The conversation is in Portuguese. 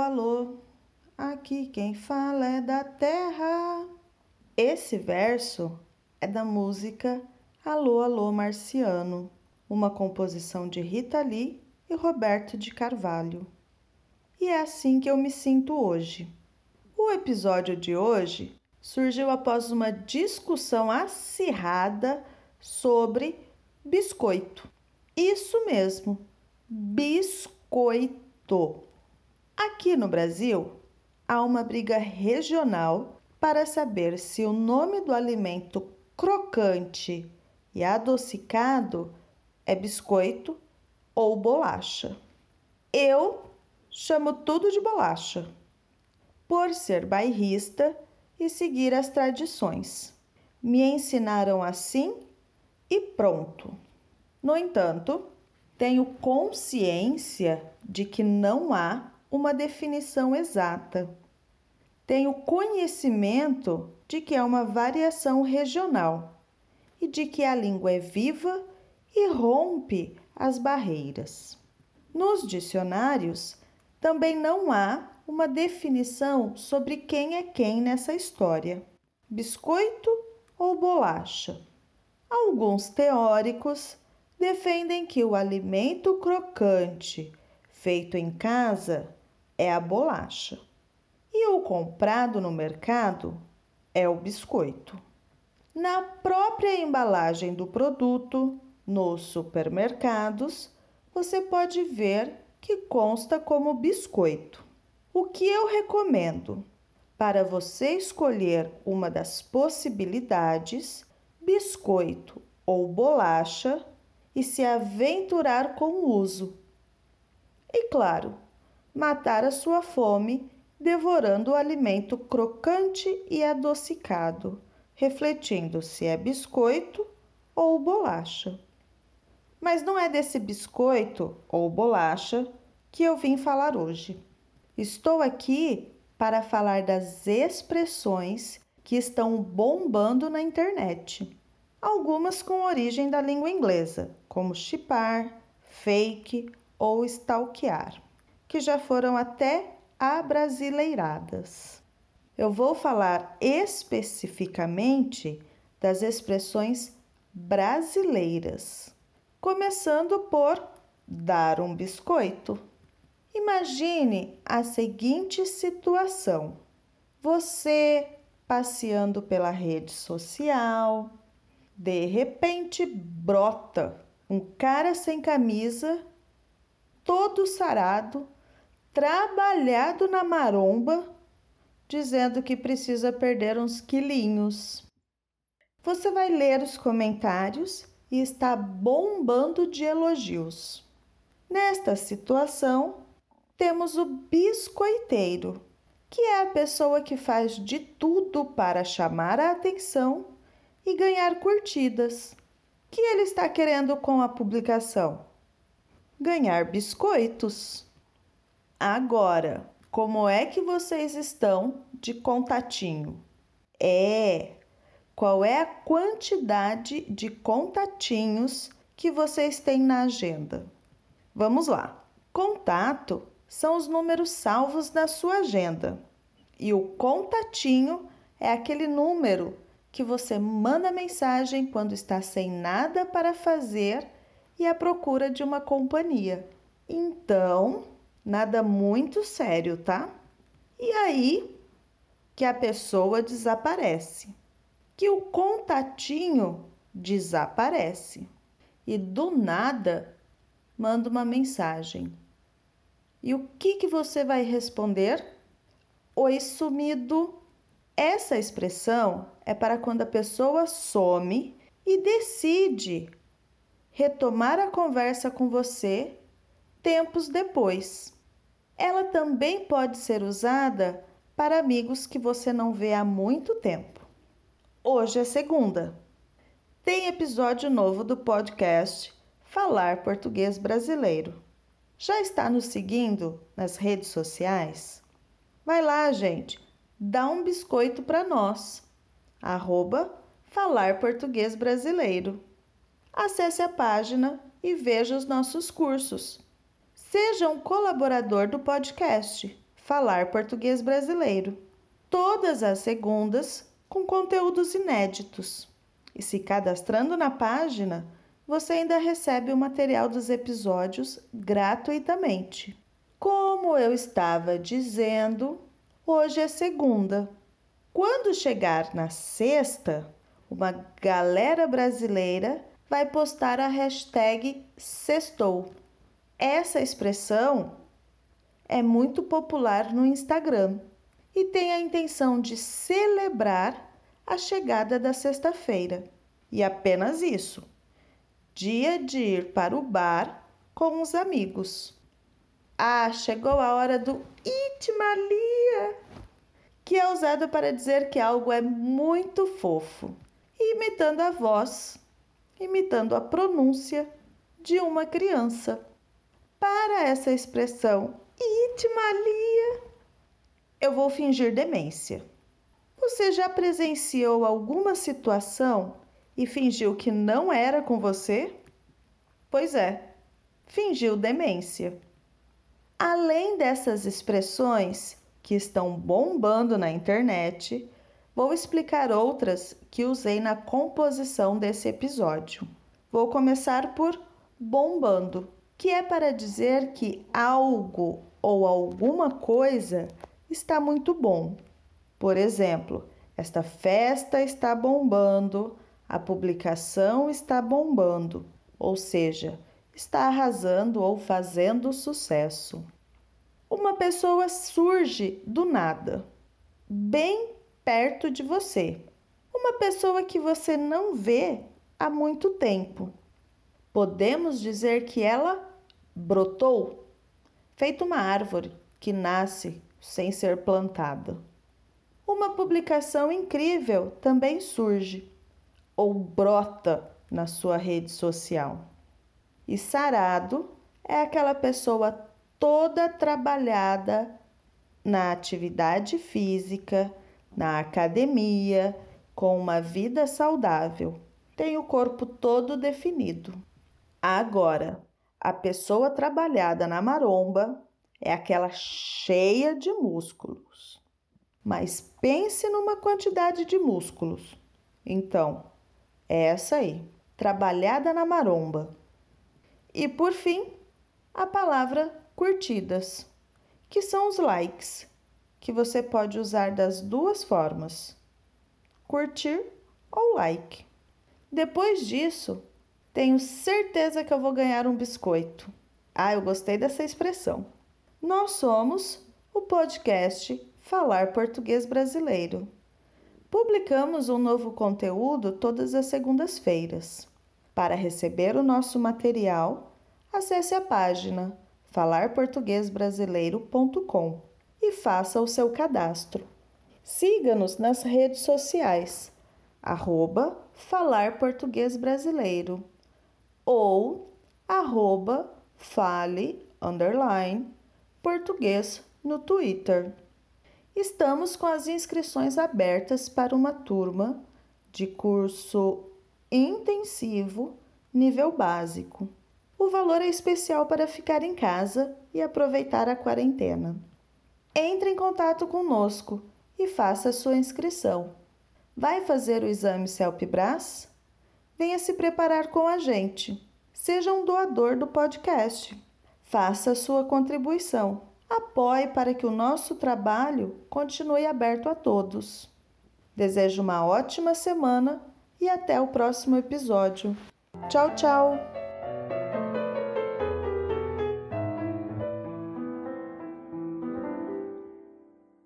alô, aqui quem fala é da terra. Esse verso é da música Alô, Alô Marciano, uma composição de Rita Lee e Roberto de Carvalho. E é assim que eu me sinto hoje. O episódio de hoje surgiu após uma discussão acirrada sobre biscoito. Isso mesmo, biscoito. Aqui no Brasil, há uma briga regional para saber se o nome do alimento crocante e adocicado é biscoito ou bolacha. Eu chamo tudo de bolacha, por ser bairrista e seguir as tradições. Me ensinaram assim e pronto. No entanto, tenho consciência de que não há uma definição exata. Tenho conhecimento de que é uma variação regional e de que a língua é viva e rompe as barreiras. Nos dicionários também não há uma definição sobre quem é quem nessa história: biscoito ou bolacha. Alguns teóricos defendem que o alimento crocante feito em casa é a bolacha e o comprado no mercado é o biscoito. Na própria embalagem do produto, nos supermercados, você pode ver que consta como biscoito. O que eu recomendo? Para você escolher uma das possibilidades, biscoito ou bolacha, e se aventurar com o uso. E claro, matar a sua fome devorando o alimento crocante e adocicado, refletindo se é biscoito ou bolacha. Mas não é desse biscoito ou bolacha que eu vim falar hoje. Estou aqui para falar das expressões que estão bombando na internet. Algumas com origem da língua inglesa, como chipar, fake ou stalkear, que já foram até abrasileiradas. Eu vou falar especificamente das expressões brasileiras, começando por dar um biscoito. Imagine a seguinte situação: você passeando pela rede social, de repente brota um cara sem camisa, todo sarado, trabalhado na maromba, dizendo que precisa perder uns quilinhos. Você vai ler os comentários e está bombando de elogios. Nesta situação, temos o biscoiteiro, que é a pessoa que faz de tudo para chamar a atenção e ganhar curtidas que ele está querendo com a publicação? Ganhar biscoitos. Agora, como é que vocês estão de contatinho? É, qual é a quantidade de contatinhos que vocês têm na agenda? Vamos lá. Contato são os números salvos na sua agenda. E o contatinho é aquele número que você manda mensagem quando está sem nada para fazer e à procura de uma companhia. Então, nada muito sério, tá? E aí que a pessoa desaparece, que o contatinho desaparece e do nada manda uma mensagem. E o que, que você vai responder? Oi, sumido. Essa expressão é para quando a pessoa some e decide retomar a conversa com você tempos depois. Ela também pode ser usada para amigos que você não vê há muito tempo. Hoje é segunda. Tem episódio novo do podcast Falar Português Brasileiro. Já está nos seguindo nas redes sociais? Vai lá, gente dá um biscoito para nós. Arroba Falar Português Brasileiro. Acesse a página e veja os nossos cursos. Seja um colaborador do podcast. Falar Português Brasileiro. Todas as segundas com conteúdos inéditos. E se cadastrando na página, você ainda recebe o material dos episódios gratuitamente. Como eu estava dizendo, hoje é segunda. Quando chegar na sexta, uma galera brasileira vai postar a hashtag sextou. Essa expressão é muito popular no Instagram e tem a intenção de celebrar a chegada da sexta-feira. E apenas isso dia de ir para o bar com os amigos. Ah, chegou a hora do Itmalia, que é usado para dizer que algo é muito fofo, imitando a voz, imitando a pronúncia de uma criança. Para essa expressão Itmalia, eu vou fingir demência. Você já presenciou alguma situação e fingiu que não era com você? Pois é, fingiu demência. Além dessas expressões que estão bombando na internet, vou explicar outras que usei na composição desse episódio. Vou começar por bombando, que é para dizer que algo ou alguma coisa está muito bom. Por exemplo, esta festa está bombando, a publicação está bombando, ou seja, está arrasando ou fazendo sucesso. Uma pessoa surge do nada, bem perto de você. Uma pessoa que você não vê há muito tempo. Podemos dizer que ela brotou, feito uma árvore que nasce sem ser plantada. Uma publicação incrível também surge ou brota na sua rede social. E sarado é aquela pessoa toda trabalhada na atividade física, na academia, com uma vida saudável, tem o corpo todo definido. Agora, a pessoa trabalhada na maromba é aquela cheia de músculos. Mas pense numa quantidade de músculos. Então, é essa aí, trabalhada na maromba. E por fim, a palavra curtidas, que são os likes, que você pode usar das duas formas: curtir ou like. Depois disso, tenho certeza que eu vou ganhar um biscoito. Ah, eu gostei dessa expressão. Nós somos o podcast Falar Português Brasileiro. Publicamos um novo conteúdo todas as segundas-feiras. Para receber o nosso material, acesse a página falarportuguesbrasileiro.com e faça o seu cadastro. Siga-nos nas redes sociais, arroba Falar Português Brasileiro ou arroba fale, underline, português no Twitter. Estamos com as inscrições abertas para uma turma de curso intensivo nível básico. O valor é especial para ficar em casa e aproveitar a quarentena. Entre em contato conosco e faça sua inscrição. Vai fazer o exame CELPE-BRAS? Venha se preparar com a gente. Seja um doador do podcast. Faça sua contribuição apoie para que o nosso trabalho continue aberto a todos. Desejo uma ótima semana e até o próximo episódio. Tchau, tchau!